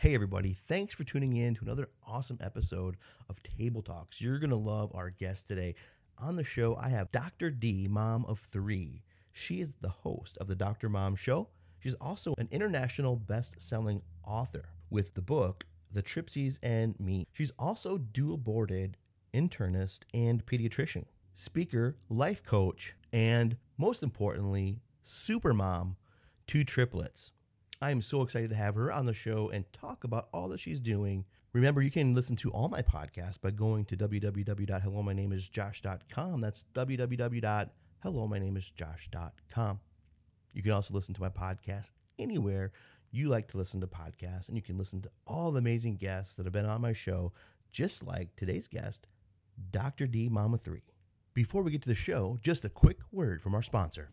Hey, everybody, thanks for tuning in to another awesome episode of Table Talks. You're going to love our guest today. On the show, I have Dr. D, mom of three. She is the host of the Dr. Mom Show. She's also an international best selling author with the book, The Tripsies and Me. She's also dual boarded internist and pediatrician, speaker, life coach, and most importantly, super mom to triplets. I am so excited to have her on the show and talk about all that she's doing. Remember, you can listen to all my podcasts by going to www.hellomynameisjosh.com. That's www.hellomynameisjosh.com. You can also listen to my podcast anywhere you like to listen to podcasts, and you can listen to all the amazing guests that have been on my show, just like today's guest, Dr. D Mama 3. Before we get to the show, just a quick word from our sponsor.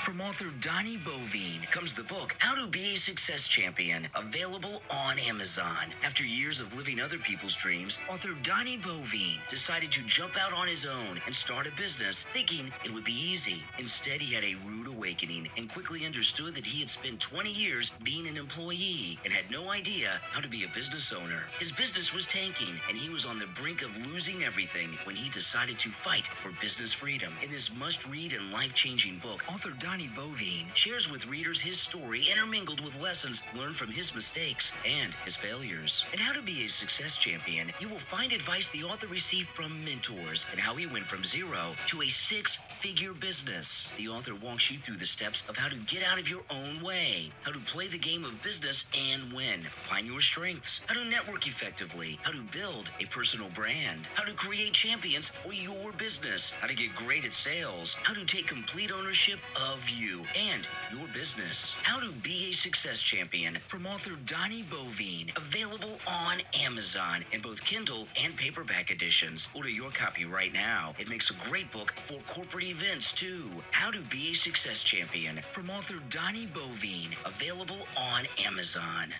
From author Donnie Bovine comes the book How to Be a Success Champion, available on Amazon. After years of living other people's dreams, author Donnie Bovine decided to jump out on his own and start a business, thinking it would be easy. Instead, he had a rude awakening and quickly understood that he had spent 20 years being an employee and had no idea how to be a business owner. His business was tanking, and he was on the brink of losing everything when he decided to fight for business freedom. In this must read and life changing book, author Donnie Bovine shares with readers his story intermingled with lessons learned from his mistakes and his failures. And how to be a success champion, you will find advice the author received from mentors and how he went from zero to a six figure business. The author walks you through the steps of how to get out of your own way, how to play the game of business and win, find your strengths, how to network effectively, how to build a personal brand, how to create champions for your business, how to get great at sales, how to take complete ownership of you and your business, how to be a success champion from author Donnie Bovine, available on Amazon in both Kindle and paperback editions. Order your copy right now. It makes a great book for corporate events too. How to be a success champion from author Donnie Bovine, available on Amazon.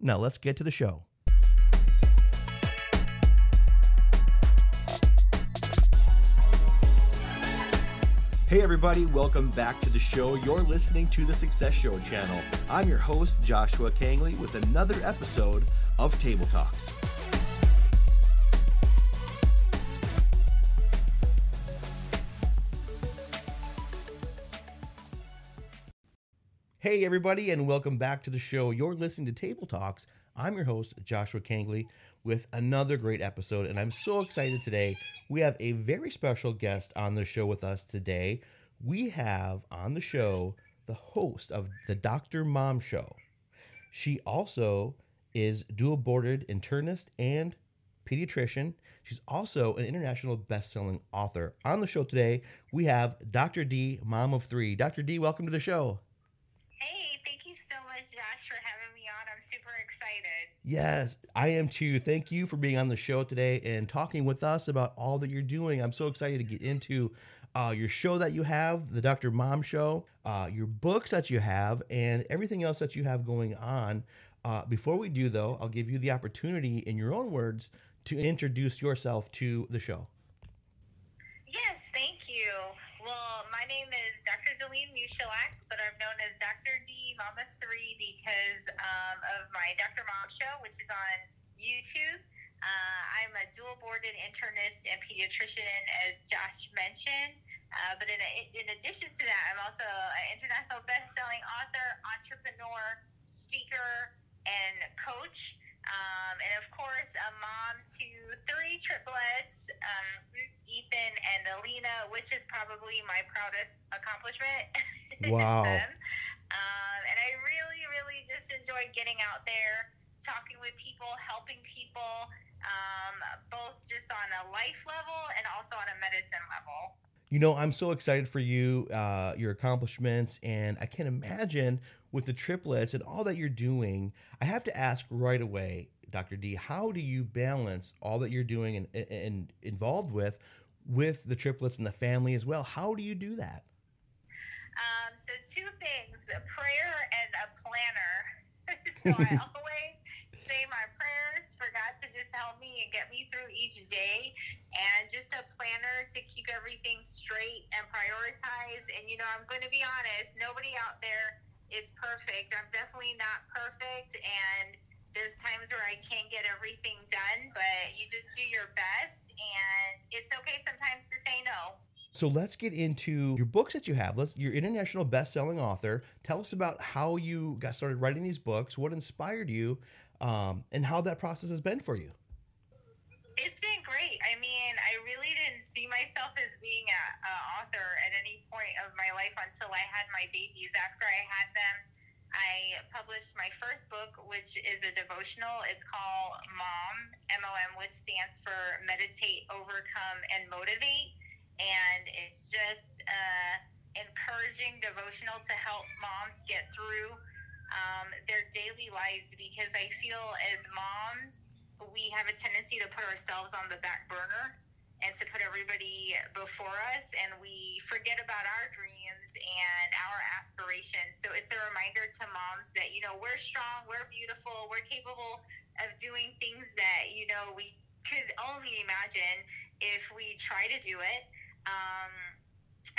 Now, let's get to the show. Hey, everybody, welcome back to the show. You're listening to the Success Show channel. I'm your host, Joshua Kangley, with another episode of Table Talks. Hey, everybody, and welcome back to the show. You're listening to Table Talks. I'm your host, Joshua Kangley, with another great episode, and I'm so excited today. We have a very special guest on the show with us today. We have on the show the host of the Dr. Mom Show. She also is dual boarded internist and pediatrician. She's also an international best-selling author. On the show today, we have Dr. D, mom of three. Dr. D, welcome to the show. Hey, thank you so much, Josh, for having me on. I'm super excited. Yes, I am too. Thank you for being on the show today and talking with us about all that you're doing. I'm so excited to get into uh, your show that you have, the Dr. Mom Show, uh, your books that you have, and everything else that you have going on. Uh, before we do, though, I'll give you the opportunity, in your own words, to introduce yourself to the show. Yes, thank you. My name is Dr. Delene Musielak, but I'm known as Dr. D Mama 3 because um, of my Dr. Mom show, which is on YouTube. Uh, I'm a dual boarded internist and pediatrician, as Josh mentioned. Uh, but in, in addition to that, I'm also an international best-selling author, entrepreneur, speaker, and coach. Um, and of course, a mom to three triplets, um, Luke, Ethan, and Alina, which is probably my proudest accomplishment. Wow. um, and I really, really just enjoy getting out there, talking with people, helping people, um, both just on a life level and also on a medicine level. You know, I'm so excited for you, uh, your accomplishments, and I can't imagine with the triplets and all that you're doing. I have to ask right away, Dr. D, how do you balance all that you're doing and, and involved with with the triplets and the family as well? How do you do that? Um, so two things: a prayer and a planner. so I always say my prayers for God to just help me and get me through each day, and just a planner to keep everything straight and prioritized. And you know, I'm going to be honest: nobody out there is perfect. I'm definitely not perfect, and there's there's times where I can't get everything done, but you just do your best, and it's okay sometimes to say no. So let's get into your books that you have. Let's you're international best-selling author. Tell us about how you got started writing these books, what inspired you, um, and how that process has been for you. It's been great. I mean, I really didn't see myself as being an author at any point of my life until I had my babies. After I had them, I published my first book, which is a devotional. It's called Mom, M O M, which stands for Meditate, Overcome, and Motivate. And it's just uh, encouraging devotional to help moms get through um, their daily lives because I feel as moms, we have a tendency to put ourselves on the back burner and to put everybody before us and we forget about our dreams and our aspirations so it's a reminder to moms that you know we're strong we're beautiful we're capable of doing things that you know we could only imagine if we try to do it um,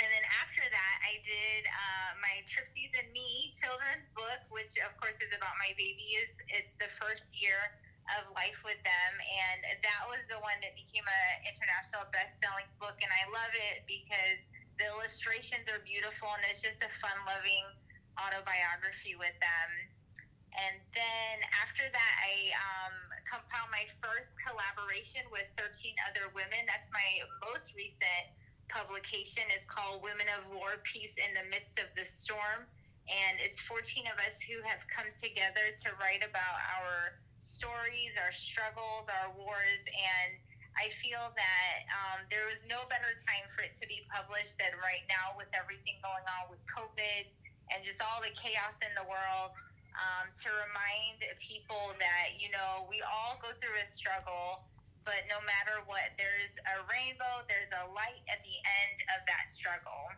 and then after that, I did uh, my Tripsies and Me children's book, which of course is about my babies. It's the first year of life with them, and that was the one that became an international best-selling book. And I love it because the illustrations are beautiful, and it's just a fun-loving autobiography with them. And then after that, I um, compiled my first collaboration with 13 other women. That's my most recent publication. It's called Women of War Peace in the Midst of the Storm. And it's 14 of us who have come together to write about our stories, our struggles, our wars. And I feel that um, there was no better time for it to be published than right now with everything going on with COVID and just all the chaos in the world. Um, to remind people that, you know, we all go through a struggle, but no matter what, there's a rainbow, there's a light at the end of that struggle.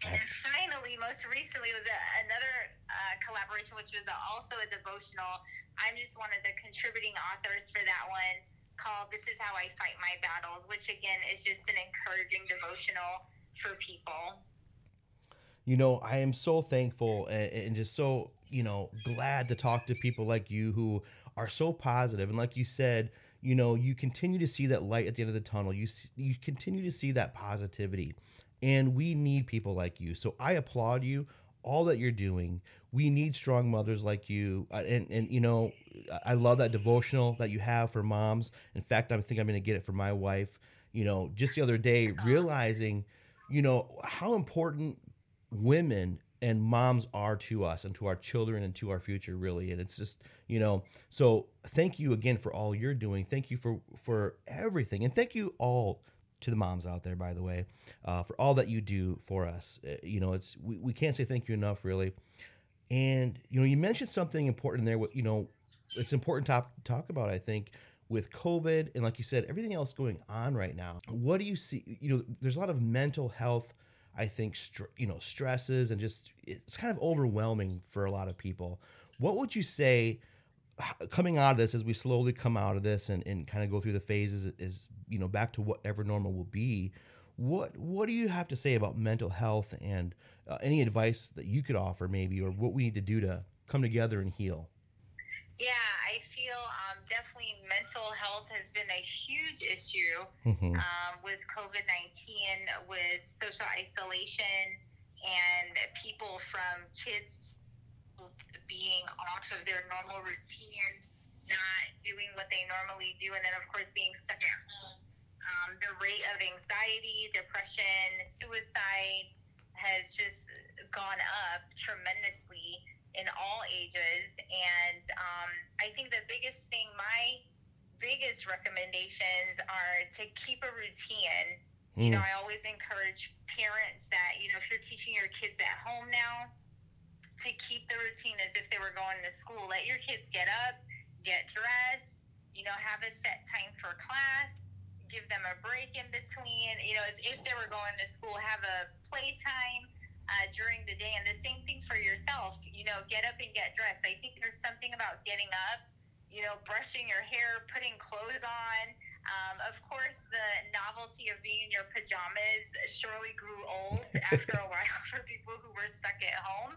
And then finally, most recently, was a, another uh, collaboration, which was also a devotional. I'm just one of the contributing authors for that one called This Is How I Fight My Battles, which again is just an encouraging devotional for people. You know, I am so thankful and, and just so, you know, glad to talk to people like you who are so positive. And like you said, you know, you continue to see that light at the end of the tunnel. You see, you continue to see that positivity. And we need people like you. So I applaud you all that you're doing. We need strong mothers like you. Uh, and and you know, I love that devotional that you have for moms. In fact, I think I'm going to get it for my wife. You know, just the other day realizing, you know, how important women and moms are to us and to our children and to our future really and it's just you know so thank you again for all you're doing thank you for for everything and thank you all to the moms out there by the way uh, for all that you do for us. Uh, you know it's we, we can't say thank you enough really. And you know you mentioned something important there What you know it's important to talk about i think with covid and like you said everything else going on right now. What do you see you know there's a lot of mental health I think you know stresses and just it's kind of overwhelming for a lot of people. What would you say coming out of this as we slowly come out of this and, and kind of go through the phases is you know back to whatever normal will be? What what do you have to say about mental health and uh, any advice that you could offer maybe or what we need to do to come together and heal? Yeah, I feel um, definitely mental health has been a huge issue mm-hmm. um, with COVID 19, with social isolation, and people from kids being off of their normal routine, not doing what they normally do, and then, of course, being stuck at home. Um, the rate of anxiety, depression, suicide has just gone up tremendously in all ages. And um, I think the biggest thing, my biggest recommendations are to keep a routine. Mm. You know, I always encourage parents that, you know, if you're teaching your kids at home now, to keep the routine as if they were going to school. Let your kids get up, get dressed, you know, have a set time for class, give them a break in between. You know, as if they were going to school, have a playtime uh, during the day. And the same thing for yourself. You know, get up and get dressed. I think there's something about getting up, you know, brushing your hair, putting clothes on. Um, of course, the novelty of being in your pajamas surely grew old after a while for people who were stuck at home.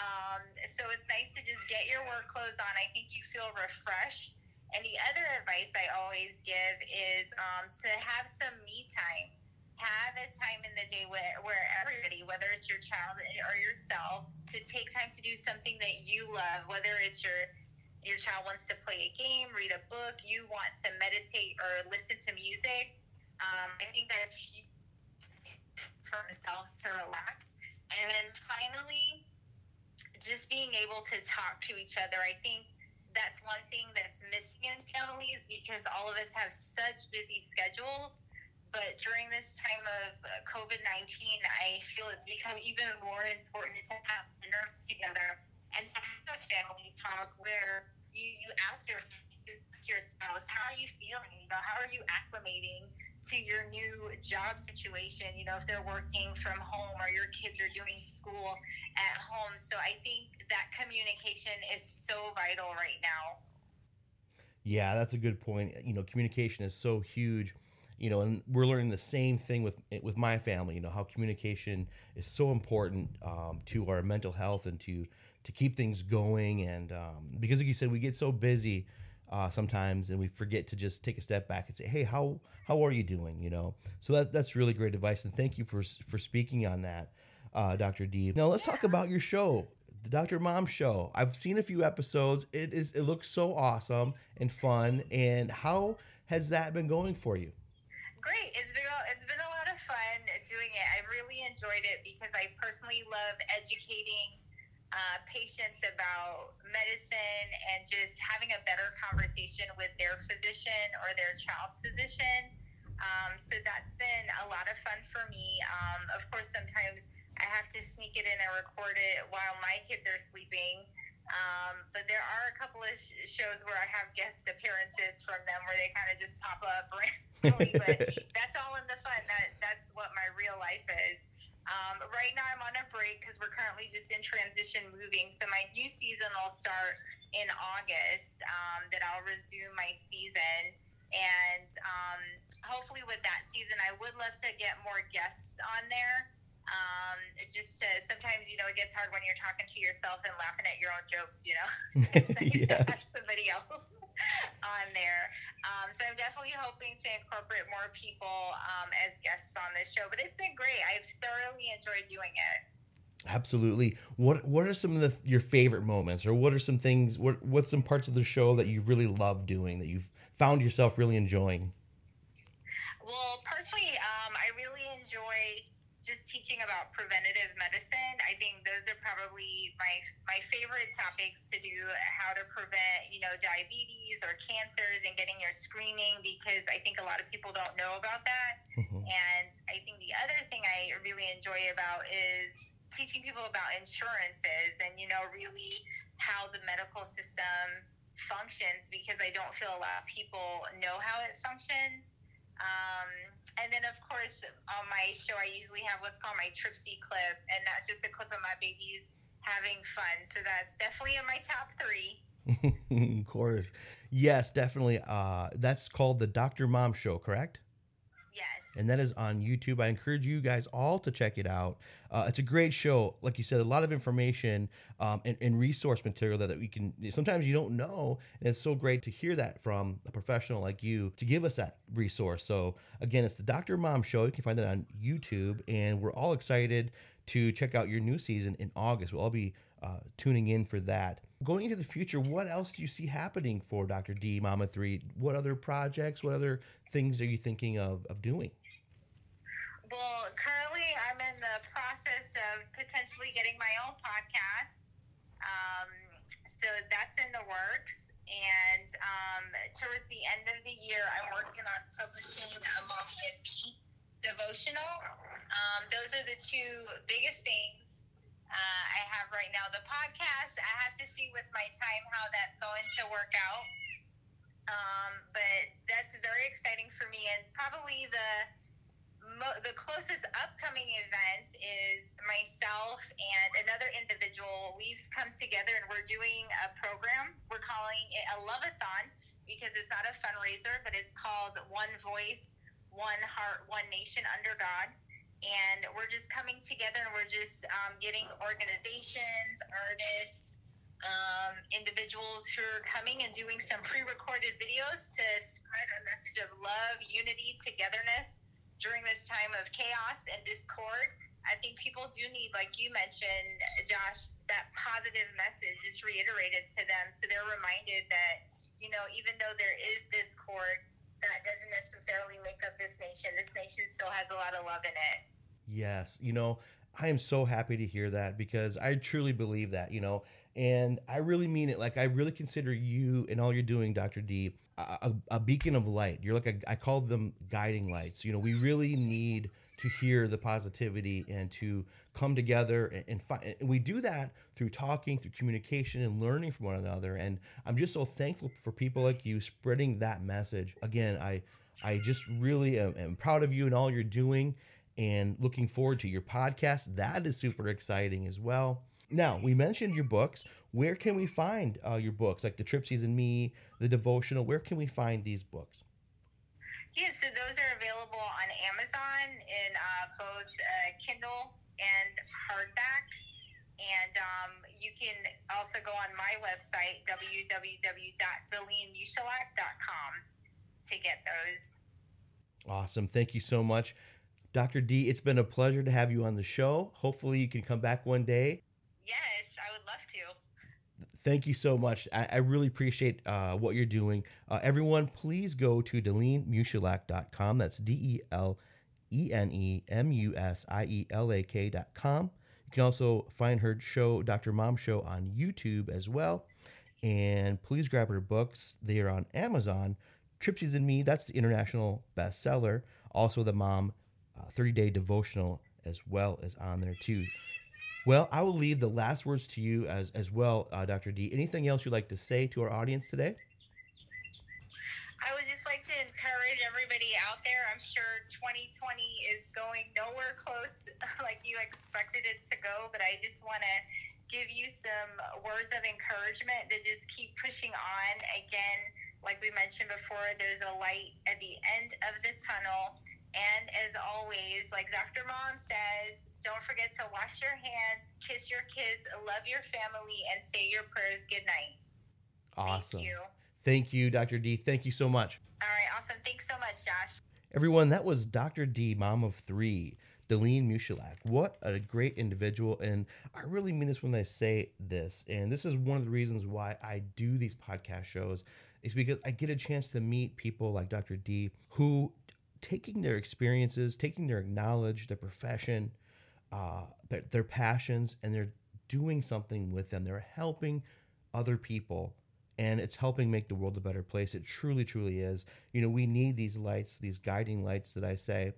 Um, so it's nice to just get your work clothes on. I think you feel refreshed. And the other advice I always give is um, to have some me time. Have a time in the day where, where everybody, whether it's your child or yourself, to take time to do something that you love, whether it's your your child wants to play a game, read a book, you want to meditate or listen to music. Um, I think that's for myself to relax. And then finally, just being able to talk to each other. I think that's one thing that's missing in families because all of us have such busy schedules. But during this time of COVID 19, I feel it's become even more important to have dinners together and to have a family talk where you, you ask your, your spouse, how are you feeling? You know, how are you acclimating to your new job situation? You know, if they're working from home or your kids are doing school at home. So I think that communication is so vital right now. Yeah, that's a good point. You know, communication is so huge you know, and we're learning the same thing with with my family. You know, how communication is so important um, to our mental health and to to keep things going. And um, because, like you said, we get so busy uh, sometimes, and we forget to just take a step back and say, "Hey, how how are you doing?" You know. So that that's really great advice, and thank you for for speaking on that, uh, Dr. D. Now let's talk about your show. The Dr. Mom Show. I've seen a few episodes. It is it looks so awesome and fun. And how has that been going for you? Great. It's been it's been a lot of fun doing it. I really enjoyed it because I personally love educating uh, patients about medicine and just having a better conversation with their physician or their child's physician. Um, so that's been a lot of fun for me. Um, of course, sometimes I have to sneak it in and record it while my kids are sleeping. Um, but there are a couple of sh- shows where I have guest appearances from them where they kind of just pop up randomly. but that's all in the fun. That that's what my real life is. Um, right now, I'm on a break because we're currently just in transition moving. So my new season will start in August. Um, that I'll resume my season, and um, hopefully with that season, I would love to get more guests on there. Um, just to sometimes you know it gets hard when you're talking to yourself and laughing at your own jokes. You know, it's nice yes. to have somebody else on there. Um, so I'm definitely hoping to incorporate more people um, as guests on this show. But it's been great. I've thoroughly enjoyed doing it. Absolutely. What What are some of the your favorite moments, or what are some things? What What's some parts of the show that you really love doing that you've found yourself really enjoying? Well, personally, just teaching about preventative medicine. I think those are probably my my favorite topics to do how to prevent, you know, diabetes or cancers and getting your screening because I think a lot of people don't know about that. Mm-hmm. And I think the other thing I really enjoy about is teaching people about insurances and you know really how the medical system functions because I don't feel a lot of people know how it functions. Um, and then, of course, on my show, I usually have what's called my Tripsy clip, and that's just a clip of my babies having fun. So that's definitely in my top three. of course. Yes, definitely. Uh, that's called the Dr. Mom Show, correct? And that is on YouTube. I encourage you guys all to check it out. Uh, it's a great show. Like you said, a lot of information um, and, and, resource material that, that we can sometimes you don't know. And it's so great to hear that from a professional like you to give us that resource. So, again, it's the Dr. Mom Show. You can find that on YouTube. And we're all excited to check out your new season in August. We'll all be uh, tuning in for that. Going into the future, what else do you see happening for Dr. D Mama 3? What other projects, what other things are you thinking of, of doing? Well, currently I'm in the process of potentially getting my own podcast. Um, so that's in the works. And um, towards the end of the year, I'm working on publishing a Mommy and Me devotional. Um, those are the two biggest things uh, I have right now. The podcast, I have to see with my time how that's going to work out. Um, but that's very exciting for me. And probably the the closest upcoming event is myself and another individual. We've come together and we're doing a program. We're calling it a love-a-thon because it's not a fundraiser, but it's called One Voice, One Heart, One Nation Under God. And we're just coming together and we're just um, getting organizations, artists, um, individuals who are coming and doing some pre recorded videos to spread a message of love, unity, togetherness during this time of chaos and discord. I think people do need, like you mentioned, Josh, that positive message just reiterated to them so they're reminded that, you know, even though there is discord, that doesn't necessarily make up this nation. This nation still has a lot of love in it. Yes. You know, I am so happy to hear that because I truly believe that, you know, and I really mean it. Like, I really consider you and all you're doing, Dr. D, a, a beacon of light. You're like, a, I call them guiding lights. You know, we really need to hear the positivity and to come together and, and find and we do that through talking through communication and learning from one another and i'm just so thankful for people like you spreading that message again i i just really am, am proud of you and all you're doing and looking forward to your podcast that is super exciting as well now we mentioned your books where can we find uh, your books like the tripsies and me the devotional where can we find these books yeah, so those are available on Amazon in uh, both uh, Kindle and hardback. And um, you can also go on my website, www.delenemusielak.com, to get those. Awesome. Thank you so much. Dr. D, it's been a pleasure to have you on the show. Hopefully, you can come back one day. Yes, I would love to thank you so much. I, I really appreciate uh, what you're doing. Uh, everyone, please go to DeleneMusielak.com. That's D E L E N E M U S I E L A K.com. You can also find her show, Dr. Mom Show, on YouTube as well. And please grab her books. They are on Amazon. Tripsies and Me, that's the international bestseller. Also, the Mom uh, 30 Day Devotional as well is on there too. Well, I will leave the last words to you as as well, uh, Dr. D. Anything else you'd like to say to our audience today? I would just like to encourage everybody out there. I'm sure 2020 is going nowhere close like you expected it to go, but I just want to give you some words of encouragement to just keep pushing on. Again, like we mentioned before, there's a light at the end of the tunnel. And as always, like Dr. Mom says, don't forget to wash your hands, kiss your kids, love your family, and say your prayers good night. Awesome. Thank you. Thank you, Dr. D. Thank you so much. All right, awesome. Thanks so much, Josh. Everyone, that was Dr. D, mom of three, Delene Musielak. What a great individual. And I really mean this when I say this. And this is one of the reasons why I do these podcast shows, is because I get a chance to meet people like Dr. D who taking their experiences, taking their knowledge, their profession, uh, their, their passions and they're doing something with them. They're helping other people and it's helping make the world a better place. It truly, truly is. You know, we need these lights, these guiding lights that I say,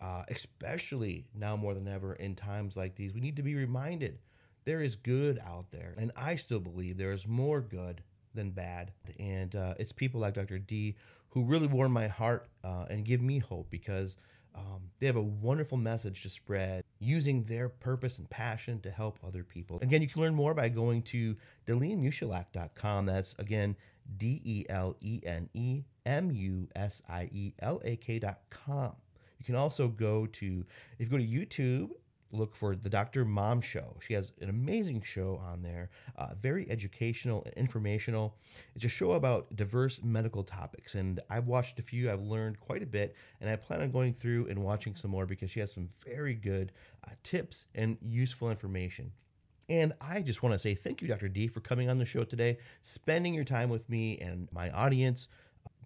uh, especially now more than ever in times like these. We need to be reminded there is good out there. And I still believe there is more good than bad. And uh, it's people like Dr. D who really warm my heart uh, and give me hope because um, they have a wonderful message to spread using their purpose and passion to help other people. Again, you can learn more by going to DeleneMusielak.com. That's again D E L E N E M U S I E L A K.com. You can also go to, if you go to YouTube look for the Dr. Mom Show. She has an amazing show on there, uh, very educational and informational. It's a show about diverse medical topics, and I've watched a few. I've learned quite a bit, and I plan on going through and watching some more because she has some very good uh, tips and useful information. And I just want to say thank you, Dr. D, for coming on the show today, spending your time with me and my audience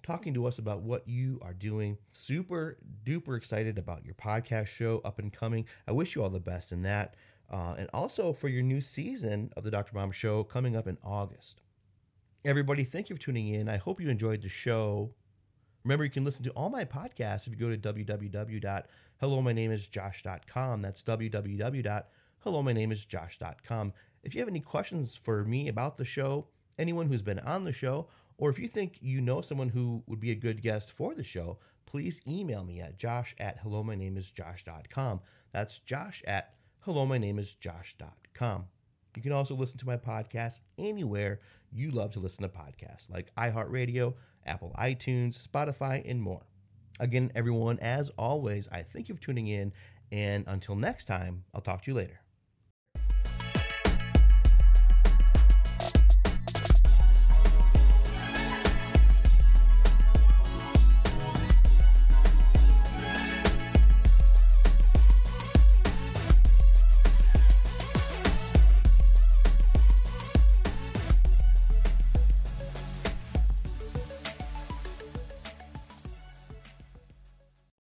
talking to us about what you are doing. Super duper excited about your podcast show up and coming. I wish you all the best in that. Uh, and also for your new season of the Dr. Mom Show coming up in August. Everybody, thank you for tuning in. I hope you enjoyed the show. Remember, you can listen to all my podcasts if you go to www.hellomynameisjosh.com. That's www.hellomynameisjosh.com. If you have any questions for me about the show, anyone who's been on the show, or if you think you know someone who would be a good guest for the show, please email me at josh at hello my name is josh.com. That's josh at hello my name is josh.com. You can also listen to my podcast anywhere you love to listen to podcasts like iHeartRadio, Apple iTunes, Spotify, and more. Again, everyone, as always, I thank you for tuning in. And until next time, I'll talk to you later.